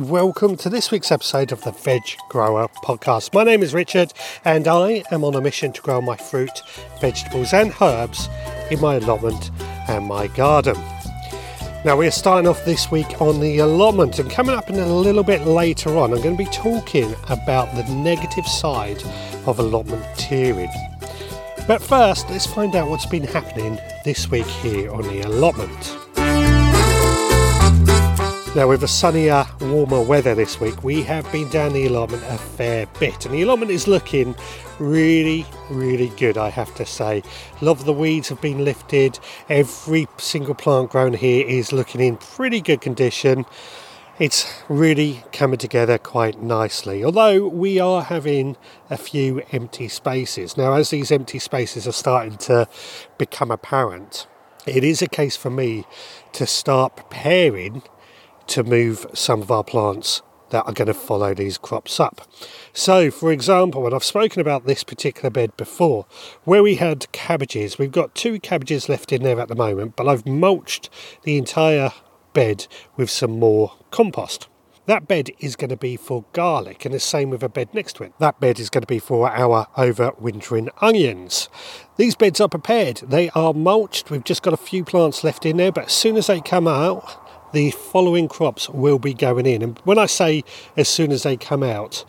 Welcome to this week's episode of the Veg Grower Podcast. My name is Richard and I am on a mission to grow my fruit, vegetables, and herbs in my allotment and my garden. Now, we're starting off this week on the allotment, and coming up in a little bit later on, I'm going to be talking about the negative side of allotment tiering. But first, let's find out what's been happening this week here on the allotment. Now, with the sunnier, warmer weather this week, we have been down the allotment a fair bit, and the allotment is looking really, really good, I have to say. A lot of the weeds have been lifted, every single plant grown here is looking in pretty good condition. It's really coming together quite nicely, although we are having a few empty spaces. Now, as these empty spaces are starting to become apparent, it is a case for me to start preparing to move some of our plants that are going to follow these crops up. So, for example, and I've spoken about this particular bed before, where we had cabbages, we've got two cabbages left in there at the moment, but I've mulched the entire bed with some more compost. That bed is going to be for garlic, and the same with a bed next to it. That bed is going to be for our overwintering onions. These beds are prepared, they are mulched. We've just got a few plants left in there, but as soon as they come out, the following crops will be going in. And when I say as soon as they come out,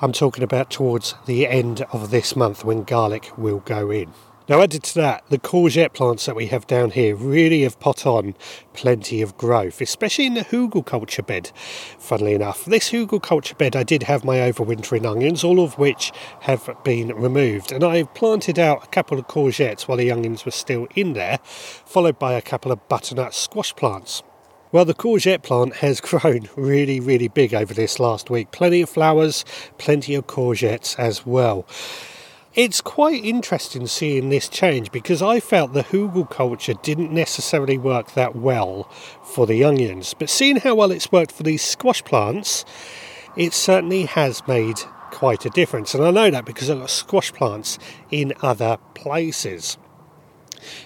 I'm talking about towards the end of this month when garlic will go in. Now, added to that, the courgette plants that we have down here really have put on plenty of growth, especially in the hugelkultur bed. Funnily enough, this hugelkultur bed, I did have my overwintering onions, all of which have been removed, and I planted out a couple of courgettes while the onions were still in there, followed by a couple of butternut squash plants. Well, the courgette plant has grown really, really big over this last week. Plenty of flowers, plenty of courgettes as well. It's quite interesting seeing this change because I felt the hugelkultur didn't necessarily work that well for the onions, but seeing how well it's worked for these squash plants, it certainly has made quite a difference. And I know that because I've got squash plants in other places.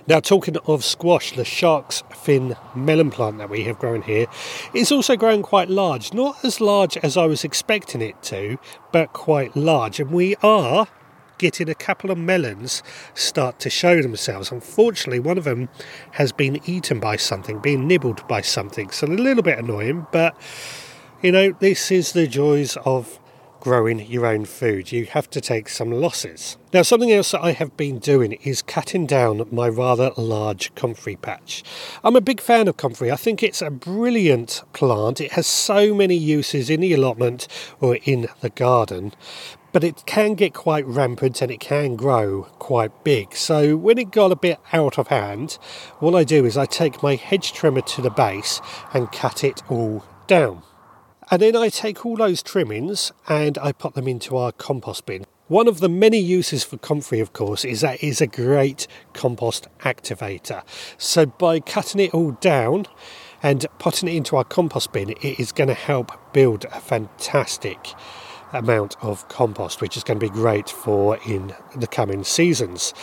Now, talking of squash, the shark's fin melon plant that we have grown here is also growing quite large. Not as large as I was expecting it to, but quite large. And we are getting a couple of melons start to show themselves. Unfortunately, one of them has been eaten by something, being nibbled by something. So a little bit annoying, but you know, this is the joys of growing your own food, you have to take some losses. Now, something else that I have been doing is cutting down my rather large comfrey patch. I'm a big fan of comfrey. I think it's a brilliant plant. It has so many uses in the allotment or in the garden, but it can get quite rampant and it can grow quite big. So when it got a bit out of hand, what I do is I take my hedge trimmer to the base and cut it all down. And then I take all those trimmings and I put them into our compost bin. One of the many uses for comfrey, of course, is that it is a great compost activator. So by cutting it all down and putting it into our compost bin, it is going to help build a fantastic amount of compost, which is going to be great for in the coming seasons.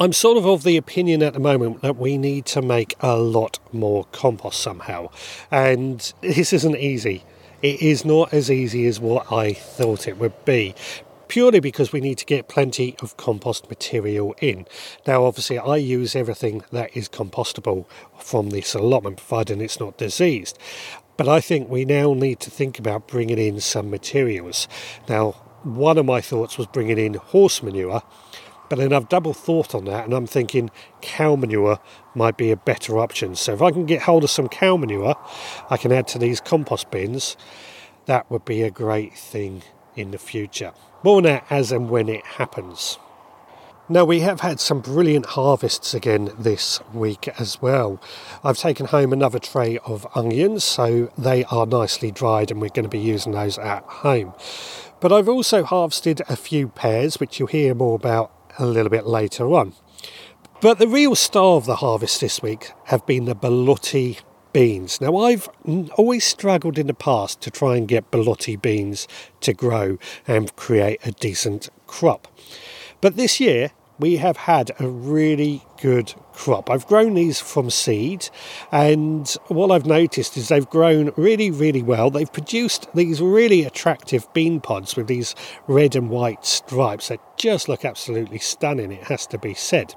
I'm sort of of the opinion at the moment that we need to make a lot more compost somehow. And this isn't easy. It is not as easy as what I thought it would be purely because we need to get plenty of compost material in. Now, obviously, I use everything that is compostable from this allotment, providing it's not diseased. But I think we now need to think about bringing in some materials. Now, one of my thoughts was bringing in horse manure but then I've double thought on that and I'm thinking cow manure might be a better option. So if I can get hold of some cow manure, I can add to these compost bins. That would be a great thing in the future. More on that as and when it happens. Now, we have had some brilliant harvests again this week as well. I've taken home another tray of onions, so they are nicely dried, and we're going to be using those at home. But I've also harvested a few pears, which you'll hear more about a little bit later on. But the real star of the harvest this week have been the Borlotti beans. Now, I've always struggled in the past to try and get Borlotti beans to grow and create a decent crop. But this year, we have had a really good crop. I've grown these from seed, and what I've noticed is they've grown really, really well. They've produced these really attractive bean pods with these red and white stripes that just look absolutely stunning, it has to be said.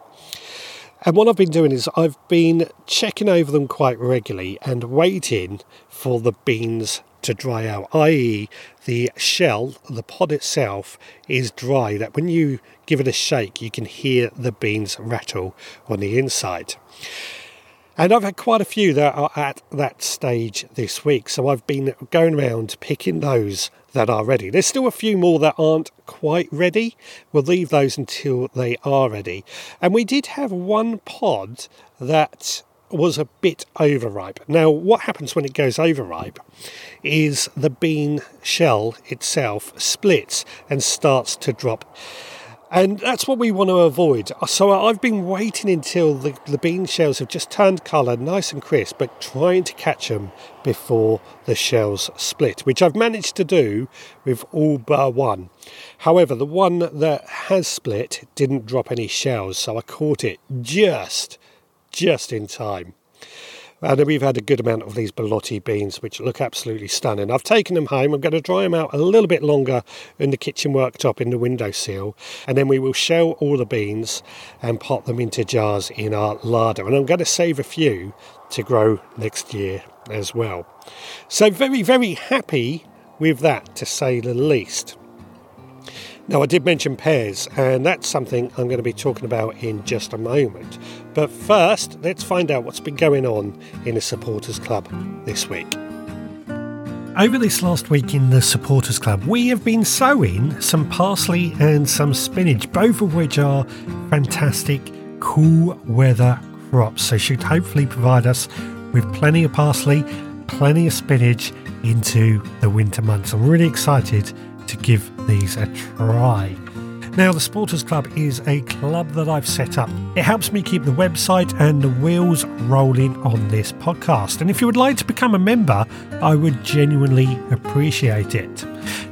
And what I've been doing is I've been checking over them quite regularly and waiting for the beans to dry out, i.e., the shell, the pod itself, is dry. That when you give it a shake, you can hear the beans rattle on the inside. And I've had quite a few that are at that stage this week, so I've been going around picking those that are ready. There's still a few more that aren't quite ready. We'll leave those until they are ready. And we did have one pod that was a bit overripe. Now, what happens when it goes overripe is the bean shell itself splits and starts to drop. And that's what we want to avoid. Uh, so uh, I've been waiting until the, the bean shells have just turned colour, nice and crisp, but trying to catch them before the shells split, which I've managed to do with all but one. However, the one that has split didn't drop any shells, so I caught it just just in time. And we've had a good amount of these Borlotti beans, which look absolutely stunning. I've taken them home. I'm going to dry them out a little bit longer in the kitchen worktop in the windowsill. And then we will shell all the beans and pot them into jars in our larder. And I'm going to save a few to grow next year as well. So, very, very happy with that, to say the least. Now, I did mention pears, and that's something I'm going to be talking about in just a moment. But first, let's find out what's been going on in the Supporters Club this week. Over this last week in the Supporters Club, we have been sowing some parsley and some spinach, both of which are fantastic, cool weather crops. So, should hopefully provide us with plenty of parsley, plenty of spinach into the winter months. I'm really excited to give these a try. Now, the Supporters Club is a club that I've set up. It helps me keep the website and the wheels rolling on this podcast. And if you would like to become a member, I would genuinely appreciate it.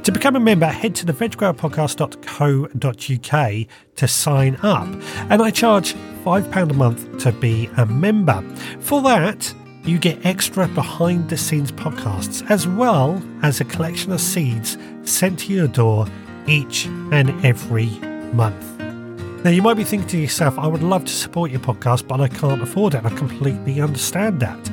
To become a member, head to the veggrowerpodcast.co.uk to sign up. And I charge £5 a month to be a member. For that, you get extra behind the scenes podcasts as well as a collection of seeds sent to your door each and every month. Now, you might be thinking to yourself, I would love to support your podcast, but I can't afford it. I completely understand that.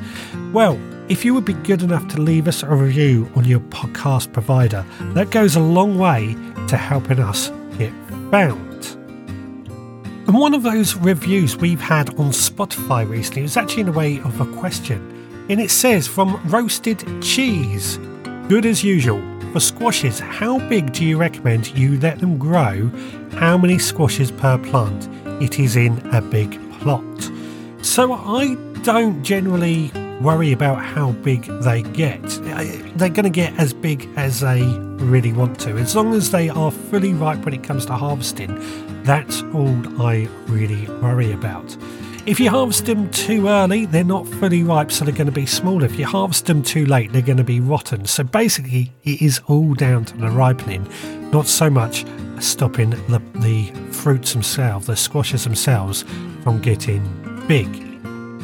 Well, if you would be good enough to leave us a review on your podcast provider, that goes a long way to helping us get found. And one of those reviews we've had on Spotify recently was actually in the way of a question. And it says, from roasted cheese, good as usual. For squashes, how big do you recommend you let them grow? How many squashes per plant? It is in a big plot. So I don't generally worry about how big they get. They're going to get as big as they really want to. As long as they are fully ripe when it comes to harvesting, that's all I really worry about. If you harvest them too early, they're not fully ripe, so they're going to be small. If you harvest them too late, they're going to be rotten. So basically, it is all down to the ripening, not so much stopping the, the fruits themselves, the squashes themselves, from getting big.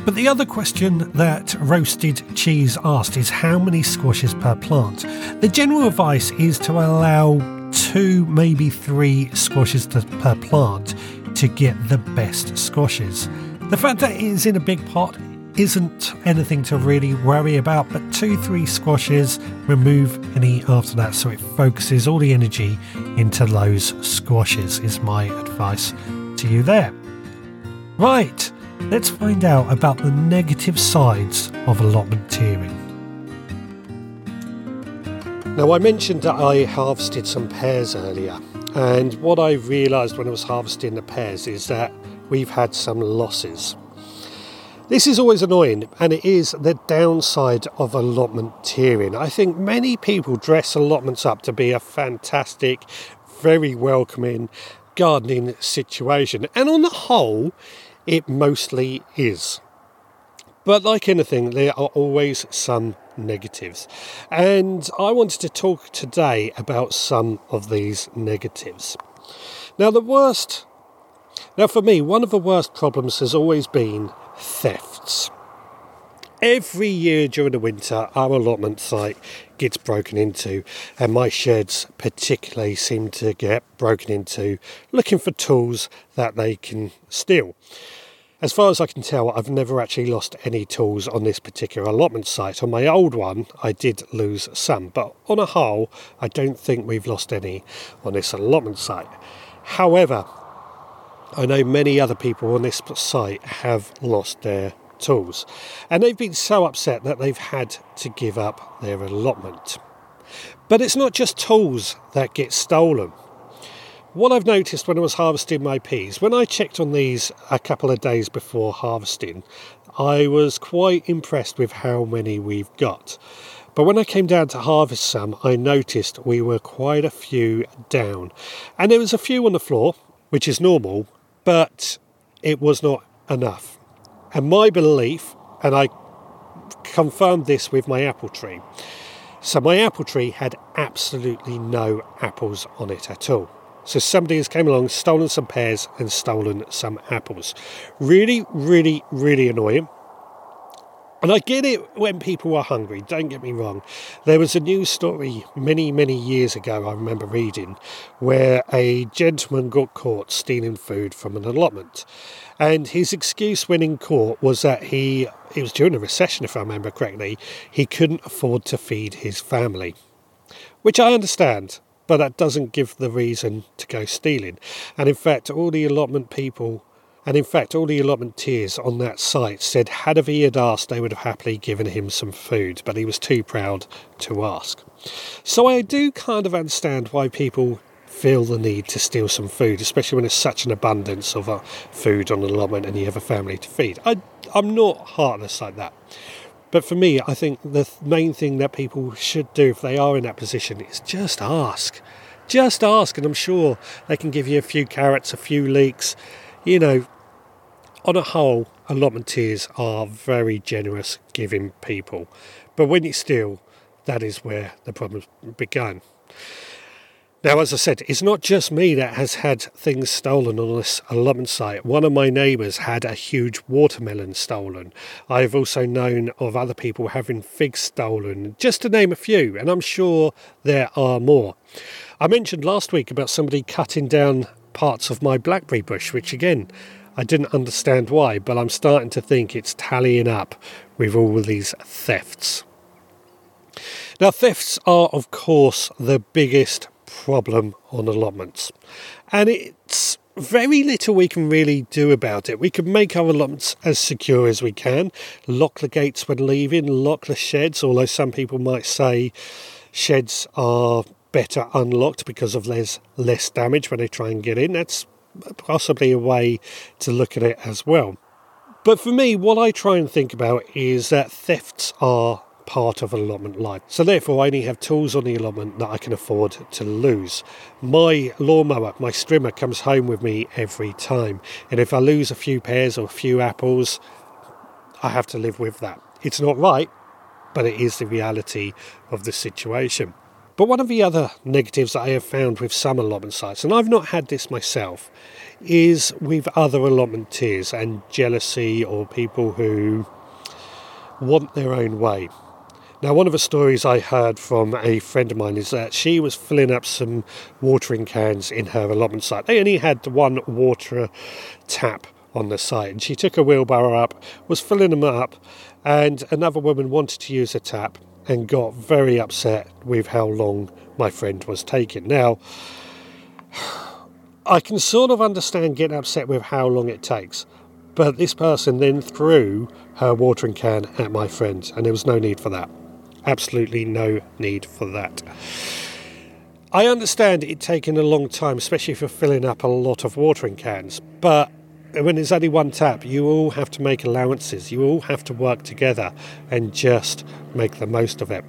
But the other question that Roasted Cheese asked is how many squashes per plant? The general advice is to allow two, maybe three squashes to, per plant to get the best squashes. The fact that it is in a big pot isn't anything to really worry about, but two, three squashes, remove any after that so it focuses all the energy into those squashes, is my advice to you there. Right, let's find out about the negative sides of allotmenteering. Now, I mentioned that I harvested some pears earlier, and what I realised when I was harvesting the pears is that we've had some losses. This is always annoying, and it is the downside of allotment tiering. I think many people dress allotments up to be a fantastic, very welcoming gardening situation, and on the whole, it mostly is. But like anything, there are always some negatives. And I wanted to talk today about some of these negatives. Now, the worst Now, for me, one of the worst problems has always been thefts. Every year during the winter, our allotment site gets broken into, and my sheds particularly seem to get broken into looking for tools that they can steal. As far as I can tell, I've never actually lost any tools on this particular allotment site. On my old one, I did lose some, but on a whole, I don't think we've lost any on this allotment site. However, I know many other people on this site have lost their tools, and they've been so upset that they've had to give up their allotment. But it's not just tools that get stolen. What I've noticed when I was harvesting my peas, when I checked on these a couple of days before harvesting, I was quite impressed with how many we've got. But when I came down to harvest some, I noticed we were quite a few down. And there was a few on the floor, which is normal, but it was not enough. And my belief, and I confirmed this with my apple tree, so my apple tree had absolutely no apples on it at all. So somebody has came along, stolen some pears and stolen some apples. Really, really, really annoying. And I get it when people are hungry, don't get me wrong. There was a news story many, many years ago, I remember reading, where a gentleman got caught stealing food from an allotment. And his excuse when in court was that he, it was during a recession, if I remember correctly, he couldn't afford to feed his family. Which I understand but that doesn't give the reason to go stealing. And in fact, all the allotment people, and in fact, all the allotmenteers on that site said had he had asked, they would have happily given him some food, but he was too proud to ask. So I do kind of understand why people feel the need to steal some food, especially when there's such an abundance of uh, food on the allotment and you have a family to feed. I, I'm not heartless like that. But for me, I think the main thing that people should do if they are in that position is just ask. Just ask, and I'm sure they can give you a few carrots, a few leeks. You know, on a whole, allotmenteers are very generous, giving people. But when you steal, that is where the problems began. Now, as I said, it's not just me that has had things stolen on this allotment site. One of my neighbours had a huge watermelon stolen. I've also known of other people having figs stolen, just to name a few, and I'm sure there are more. I mentioned last week about somebody cutting down parts of my blackberry bush, which again, I didn't understand why, but I'm starting to think it's tallying up with all these thefts. Now, thefts are, of course, the biggest problem on allotments. And it's very little we can really do about it. We can make our allotments as secure as we can, lock the gates when leaving, lock the sheds, although some people might say sheds are better unlocked because of less less damage when they try and get in. That's possibly a way to look at it as well. But for me, what I try and think about is that thefts are part of an allotment life. So therefore I only have tools on the allotment that I can afford to lose. My lawnmower, my strimmer comes home with me every time. And if I lose a few pears or a few apples, I have to live with that. It's not right, but it is the reality of the situation. But one of the other negatives that I have found with some allotment sites, and I've not had this myself, is with other allotment allotmenteers and jealousy or people who want their own way. Now, one of the stories I heard from a friend of mine is that she was filling up some watering cans in her allotment site. They only had one water tap on the site, and she took a wheelbarrow up, was filling them up, and another woman wanted to use a tap and got very upset with how long my friend was taking. Now, I can sort of understand getting upset with how long it takes, but this person then threw her watering can at my friend, and there was no need for that. Absolutely no need for that. I understand it taking a long time, especially for filling up a lot of watering cans, but when there's only one tap, you all have to make allowances. You all have to work together and just make the most of it.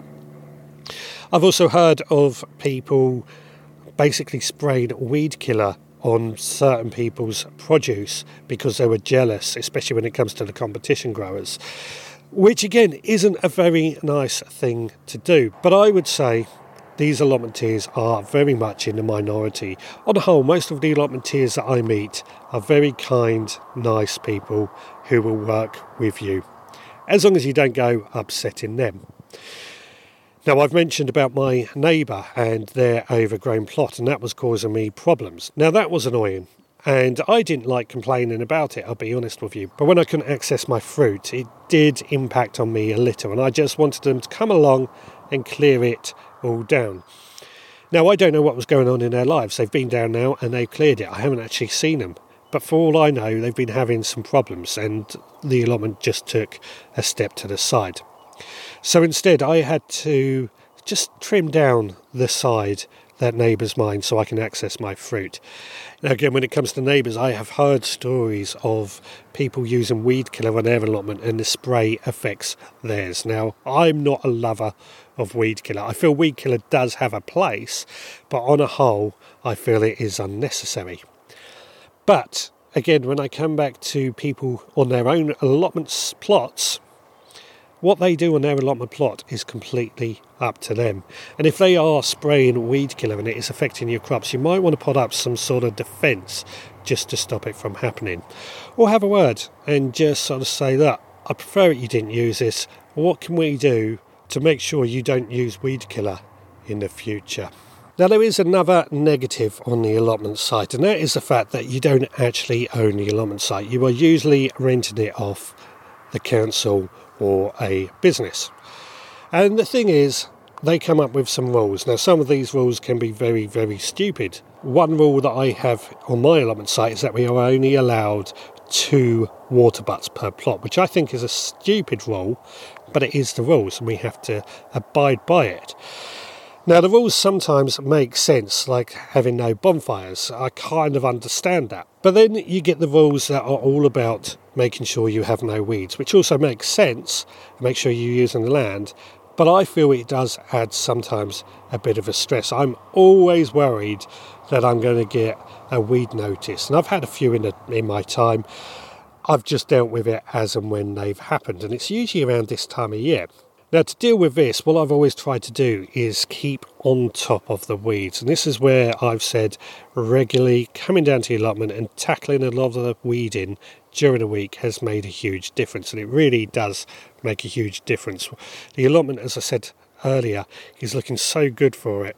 I've also heard of people basically spraying weed killer on certain people's produce because they were jealous, especially when it comes to the competition growers which again isn't a very nice thing to do. But I would say these allotmenteers are very much in the minority. On the whole, most of the allotmenteers that I meet are very kind, nice people who will work with you, as long as you don't go upsetting them. Now, I've mentioned about my neighbour and their overgrown plot, and that was causing me problems. Now, that was annoying, and I didn't like complaining about it, I'll be honest with you. But when I couldn't access my fruit, it did impact on me a little, and I just wanted them to come along and clear it all down. Now, I don't know what was going on in their lives. They've been down now and they've cleared it. I haven't actually seen them. But for all I know, they've been having some problems, and the allotment just took a step to the side. So instead, I had to just trim down the side that neighbour's mine so I can access my fruit. Now, again, when it comes to neighbours, I have heard stories of people using weed killer on their allotment and the spray affects theirs. Now, I'm not a lover of weed killer. I feel weed killer does have a place, but on a whole, I feel it is unnecessary. But again, when I come back to people on their own allotments plots, what they do on their allotment plot is completely up to them. And if they are spraying weed killer and it is affecting your crops, you might want to put up some sort of defence just to stop it from happening. Or have a word and just sort of say, that I prefer it you didn't use this. What can we do to make sure you don't use weed killer in the future? Now, there is another negative on the allotment site, and that is the fact that you don't actually own the allotment site. You are usually renting it off the council or a business. And the thing is, they come up with some rules. Now, some of these rules can be very, very stupid. One rule that I have on my allotment site is that we are only allowed two water butts per plot, which I think is a stupid rule, but it is the rules and we have to abide by it. Now, the rules sometimes make sense, like having no bonfires. I kind of understand that. But then you get the rules that are all about making sure you have no weeds, which also makes sense, make sure you're using the land. But I feel it does add sometimes a bit of a stress. I'm always worried that I'm going to get a weed notice, and I've had a few in, a, in my time. I've just dealt with it as and when they've happened, and it's usually around this time of year. Now, to deal with this, what I've always tried to do is keep on top of the weeds. And this is where I've said regularly coming down to the allotment and tackling a lot of the weeding during the week has made a huge difference. And it really does make a huge difference. The allotment, as I said earlier, is looking so good for it.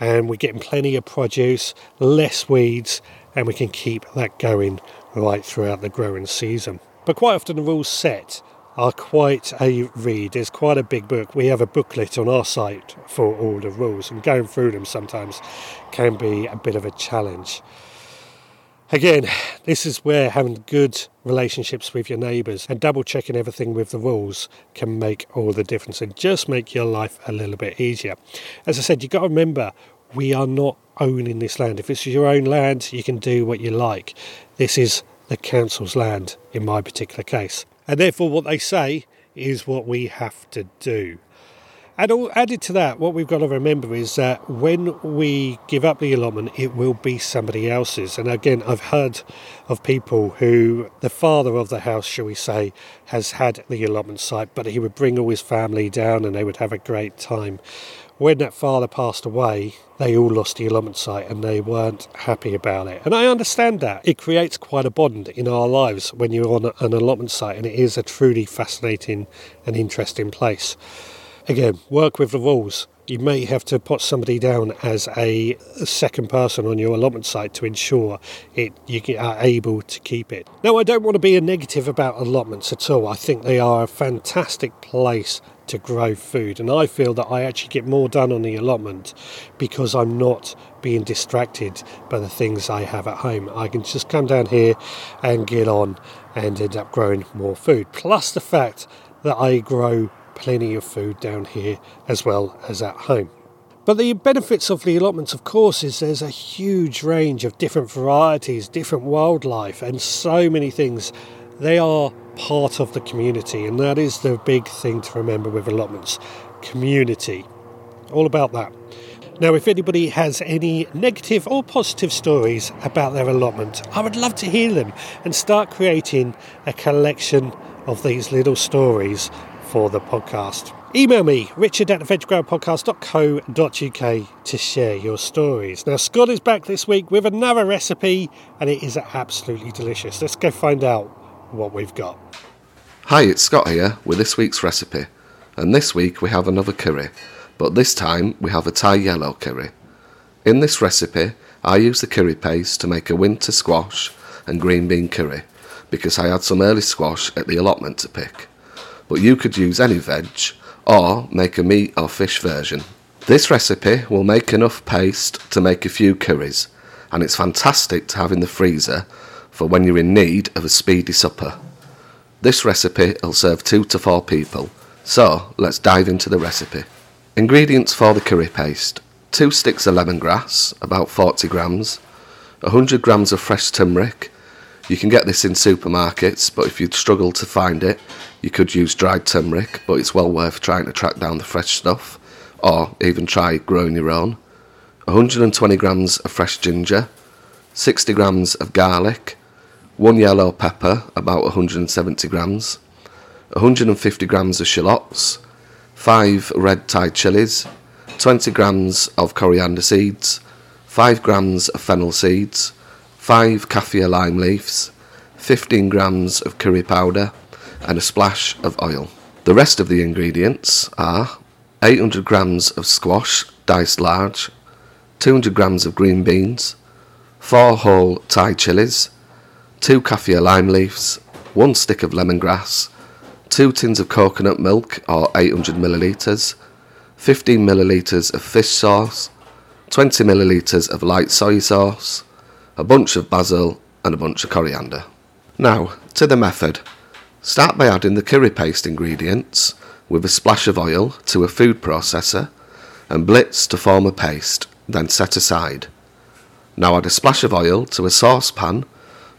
And we're getting plenty of produce, less weeds, and we can keep that going right throughout the growing season. But quite often the rules set are quite a read. It's quite a big book. We have a booklet on our site for all the rules, and going through them sometimes can be a bit of a challenge. Again, this is where having good relationships with your neighbours and double checking everything with the rules can make all the difference and just make your life a little bit easier. As I said, you've got to remember we are not owning this land. If it's your own land, you can do what you like. This is the council's land in my particular case. And therefore, what they say is what we have to do. And all, added to that, what we've got to remember is that when we give up the allotment, it will be somebody else's. And again, I've heard of people who the father of the house, shall we say, has had the allotment site, but he would bring all his family down and they would have a great time when that father passed away, they all lost the allotment site and they weren't happy about it. And I understand that. It creates quite a bond in our lives when you're on an allotment site, and it is a truly fascinating and interesting place. Again, work with the rules. You may have to put somebody down as a second person on your allotment site to ensure it you are able to keep it. Now, I don't want to be a negative about allotments at all. I think they are a fantastic place to grow food. And I feel that I actually get more done on the allotment because I'm not being distracted by the things I have at home. I can just come down here and get on and end up growing more food. Plus the fact that I grow plenty of food down here as well as at home. But the benefits of the allotments, of course, is there's a huge range of different varieties, different wildlife, and so many things. They are part of the community, and that is the big thing to remember with allotments community. All about that. Now, if anybody has any negative or positive stories about their allotment, I would love to hear them and start creating a collection of these little stories for the podcast. Email me, richard at veggrowerpodcast.co.uk to share your stories. Now, Scott is back this week with another recipe, and it is absolutely delicious. Let's go find out what we've got. Hi, it's Scott here with this week's recipe. And this week we have another curry, but this time we have a Thai yellow curry. In this recipe, I use the curry paste to make a winter squash and green bean curry because I had some early squash at the allotment to pick. But you could use any veg or make a meat or fish version. This recipe will make enough paste to make a few curries, and it's fantastic to have in the freezer for when you're in need of a speedy supper. This recipe will serve two to four people, so let's dive into the recipe. Ingredients for the curry paste 2 sticks of lemongrass, about 40 grams, 100 grams of fresh turmeric. You can get this in supermarkets, but if you struggle to find it, you could use dried turmeric, but it's well worth trying to track down the fresh stuff, or even try growing your own. 120 grams of fresh ginger, 60 grams of garlic, 1 yellow pepper, about 170 grams, 150 grams of shallots, 5 red Thai chilies, 20 grams of coriander seeds, 5 grams of fennel seeds, 5 kaffir lime leaves, 15 grams of curry powder, and a splash of oil. The rest of the ingredients are 800 grams of squash diced large, 200 grams of green beans, 4 whole Thai chilies, 2 kaffir lime leaves, 1 stick of lemongrass, 2 tins of coconut milk or 800 millilitres, 15 millilitres of fish sauce, 20 millilitres of light soy sauce, a bunch of basil, and a bunch of coriander. Now, to the method. Start by adding the curry paste ingredients with a splash of oil to a food processor and blitz to form a paste, then set aside. Now add a splash of oil to a saucepan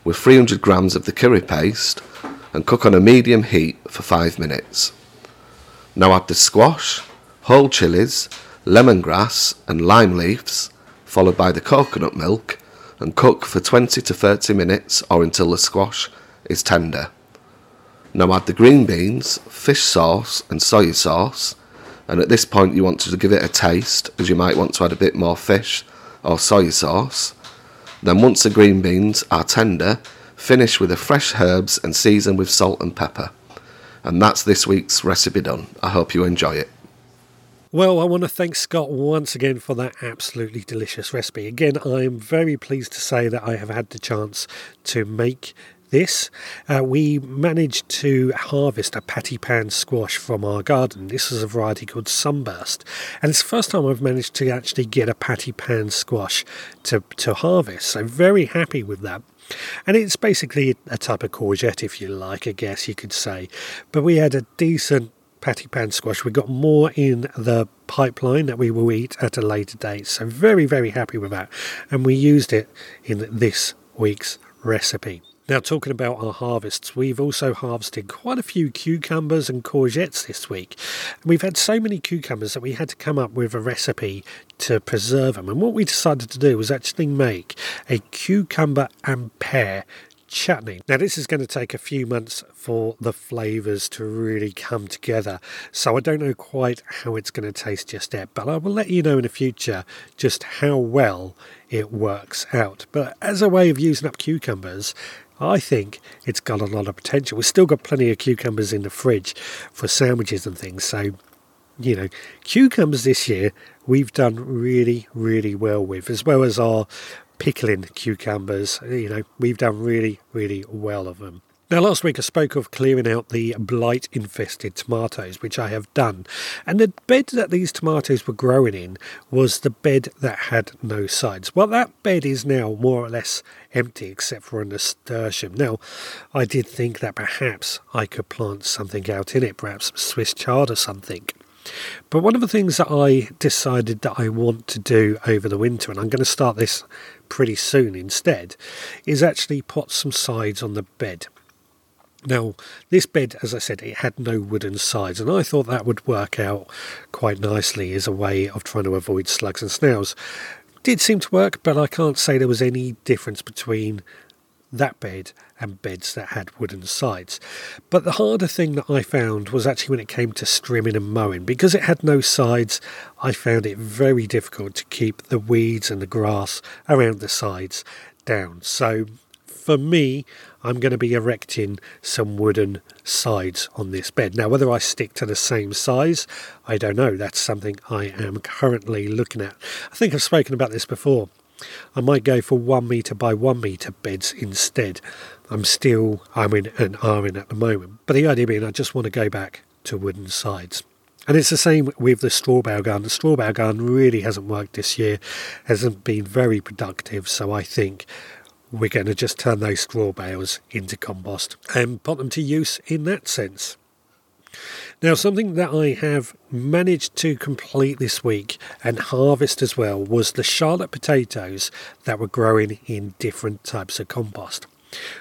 with 300 grams of the curry paste and cook on a medium heat for 5 minutes. Now add the squash, whole chilies, lemongrass, and lime leaves, followed by the coconut milk, and cook for 20 to 30 minutes or until the squash is tender. Now add the green beans, fish sauce, and soy sauce. And at this point, you want to give it a taste, as you might want to add a bit more fish or soy sauce. Then, once the green beans are tender, finish with the fresh herbs and season with salt and pepper. And that's this week's recipe done. I hope you enjoy it. Well, I want to thank Scott once again for that absolutely delicious recipe. Again, I am very pleased to say that I have had the chance to make this, uh, we managed to harvest a patty pan squash from our garden. This is a variety called Sunburst, and it's the first time I've managed to actually get a patty pan squash to, to harvest. So, very happy with that. And it's basically a type of courgette, if you like, I guess you could say. But we had a decent patty pan squash. We got more in the pipeline that we will eat at a later date. So, very, very happy with that. And we used it in this week's recipe. Now, talking about our harvests, we've also harvested quite a few cucumbers and courgettes this week. And we've had so many cucumbers that we had to come up with a recipe to preserve them. And what we decided to do was actually make a cucumber and pear chutney. Now, this is going to take a few months for the flavours to really come together, so I don't know quite how it's going to taste just yet, but I will let you know in the future just how well it works out. But as a way of using up cucumbers, I think it's got a lot of potential. We've still got plenty of cucumbers in the fridge for sandwiches and things. So, you know, cucumbers this year we've done really, really well with, as well as our pickling cucumbers. You know, we've done really, really well of them. Now, last week I spoke of clearing out the blight infested tomatoes, which I have done. And the bed that these tomatoes were growing in was the bed that had no sides. Well, that bed is now more or less empty except for a nasturtium. Now, I did think that perhaps I could plant something out in it, perhaps Swiss chard or something. But one of the things that I decided that I want to do over the winter, and I'm going to start this pretty soon instead, is actually put some sides on the bed. Now, this bed, as I said, it had no wooden sides, and I thought that would work out quite nicely as a way of trying to avoid slugs and snails. Did seem to work, but I can't say there was any difference between that bed and beds that had wooden sides. But the harder thing that I found was actually when it came to strimming and mowing. Because it had no sides, I found it very difficult to keep the weeds and the grass around the sides down. So for me, I'm going to be erecting some wooden sides on this bed. Now, whether I stick to the same size, I don't know. That's something I am currently looking at. I think I've spoken about this before. I might go for one metre by one metre beds instead. I'm still, I'm in an R-in at the moment. But the idea being I just want to go back to wooden sides. And it's the same with the straw bale gun. The straw bale gun really hasn't worked this year, hasn't been very productive. So I think we're going to just turn those straw bales into compost and put them to use in that sense. Now, something that I have managed to complete this week and harvest as well was the Charlotte potatoes that were growing in different types of compost.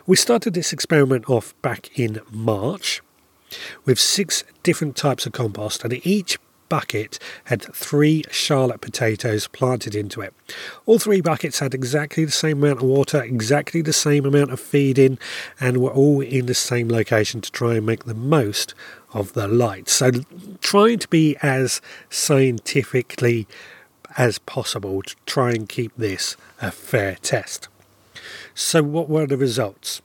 We started this experiment off back in March with six different types of compost, and each bucket had three Charlotte potatoes planted into it. All three buckets had exactly the same amount of water, exactly the same amount of feeding, and were all in the same location to try and make the most of the light. So, trying to be as scientifically as possible to try and keep this a fair test. So, what were the results?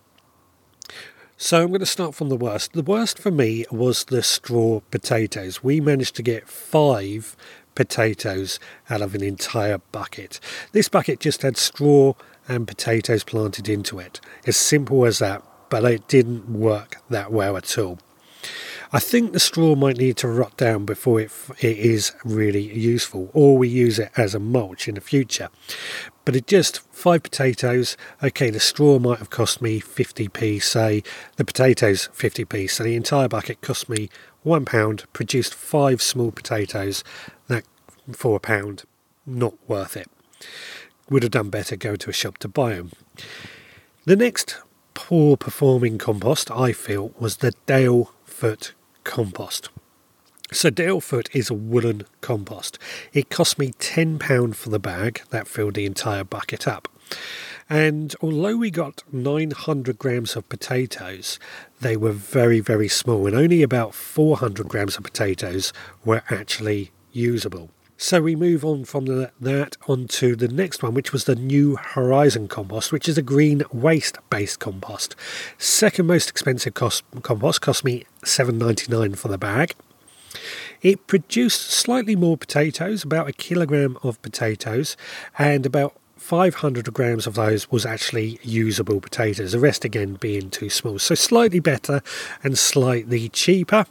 So, I'm going to start from the worst. The worst for me was the straw potatoes. We managed to get five potatoes out of an entire bucket. This bucket just had straw and potatoes planted into it. As simple as that, but it didn't work that well at all. I think the straw might need to rot down before it, it is really useful, or we use it as a mulch in the future. But it just five potatoes. Okay, the straw might have cost me 50p, say the potatoes 50p, so the entire bucket cost me one pound. Produced five small potatoes, that for a pound, not worth it. Would have done better go to a shop to buy them. The next poor performing compost I feel was the Dale Foot compost. So Dalefoot is a woolen compost. It cost me £10 for the bag, that filled the entire bucket up. And although we got 900 grams of potatoes, they were very, very small, and only about 400 grams of potatoes were actually usable. So we move on from the, that onto the next one, which was the New Horizon compost, which is a green waste based compost. Second most expensive cost, compost cost me seven ninety nine for the bag. It produced slightly more potatoes, about a kilogram of potatoes, and about 500 grams of those was actually usable potatoes, the rest again being too small. So slightly better and slightly cheaper.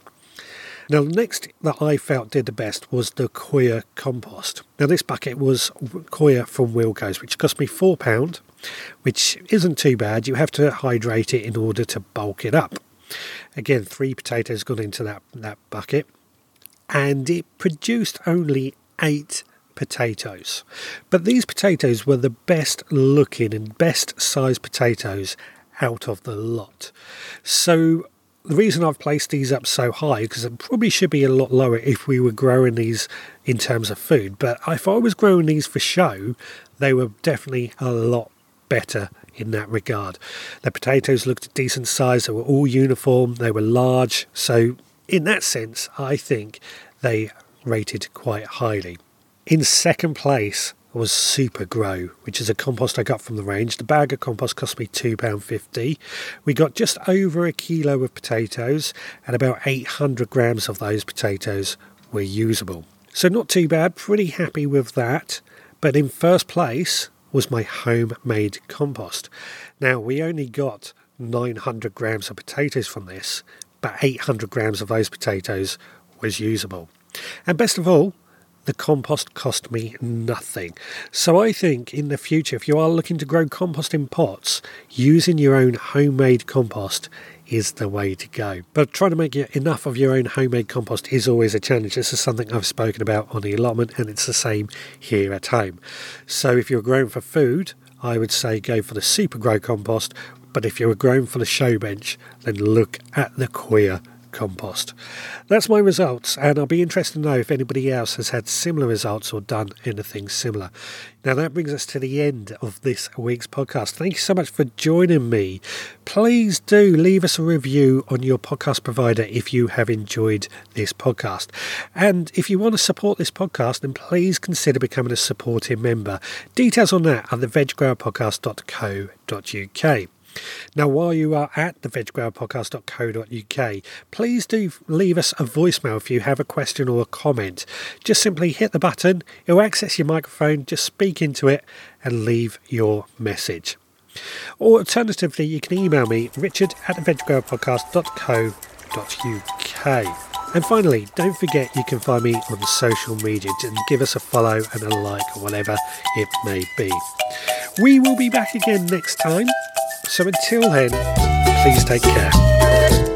Now, the next that I felt did the best was the Coir compost. Now, this bucket was Coir from Wilko's, which cost me £4, which isn't too bad. You have to hydrate it in order to bulk it up. Again, three potatoes got into that, that bucket, and it produced only eight potatoes. But these potatoes were the best looking and best sized potatoes out of the lot. So the reason I've placed these up so high because it probably should be a lot lower if we were growing these in terms of food. But if I was growing these for show, they were definitely a lot better in that regard. The potatoes looked a decent size, they were all uniform, they were large. So, in that sense, I think they rated quite highly. In second place, was Super Grow, which is a compost I got from the range. The bag of compost cost me £2.50. We got just over a kilo of potatoes, and about 800 grams of those potatoes were usable. So, not too bad, pretty happy with that. But in first place was my homemade compost. Now, we only got 900 grams of potatoes from this, but 800 grams of those potatoes was usable. And best of all, the compost cost me nothing. So I think in the future, if you are looking to grow compost in pots, using your own homemade compost is the way to go. But trying to make enough of your own homemade compost is always a challenge. This is something I've spoken about on the allotment, and it's the same here at home. So if you're growing for food, I would say go for the Super Grow compost. But if you're growing for the show bench, then look at the coir compost. That's my results, and I'll be interested to know if anybody else has had similar results or done anything similar. Now, that brings us to the end of this week's podcast. Thank you so much for joining me. Please do leave us a review on your podcast provider if you have enjoyed this podcast. And if you want to support this podcast, then please consider becoming a supporting member. Details on that are the veggrowerpodcast.co.uk. Now, while you are at the veggrowerpodcast.co.uk, please do leave us a voicemail if you have a question or a comment. Just simply hit the button, it'll access your microphone, just speak into it and leave your message. Or alternatively, you can email me, richard at the veggrowerpodcast.co.uk. And finally, don't forget you can find me on social media and give us a follow and a like or whatever it may be. We will be back again next time. So until then, please take care.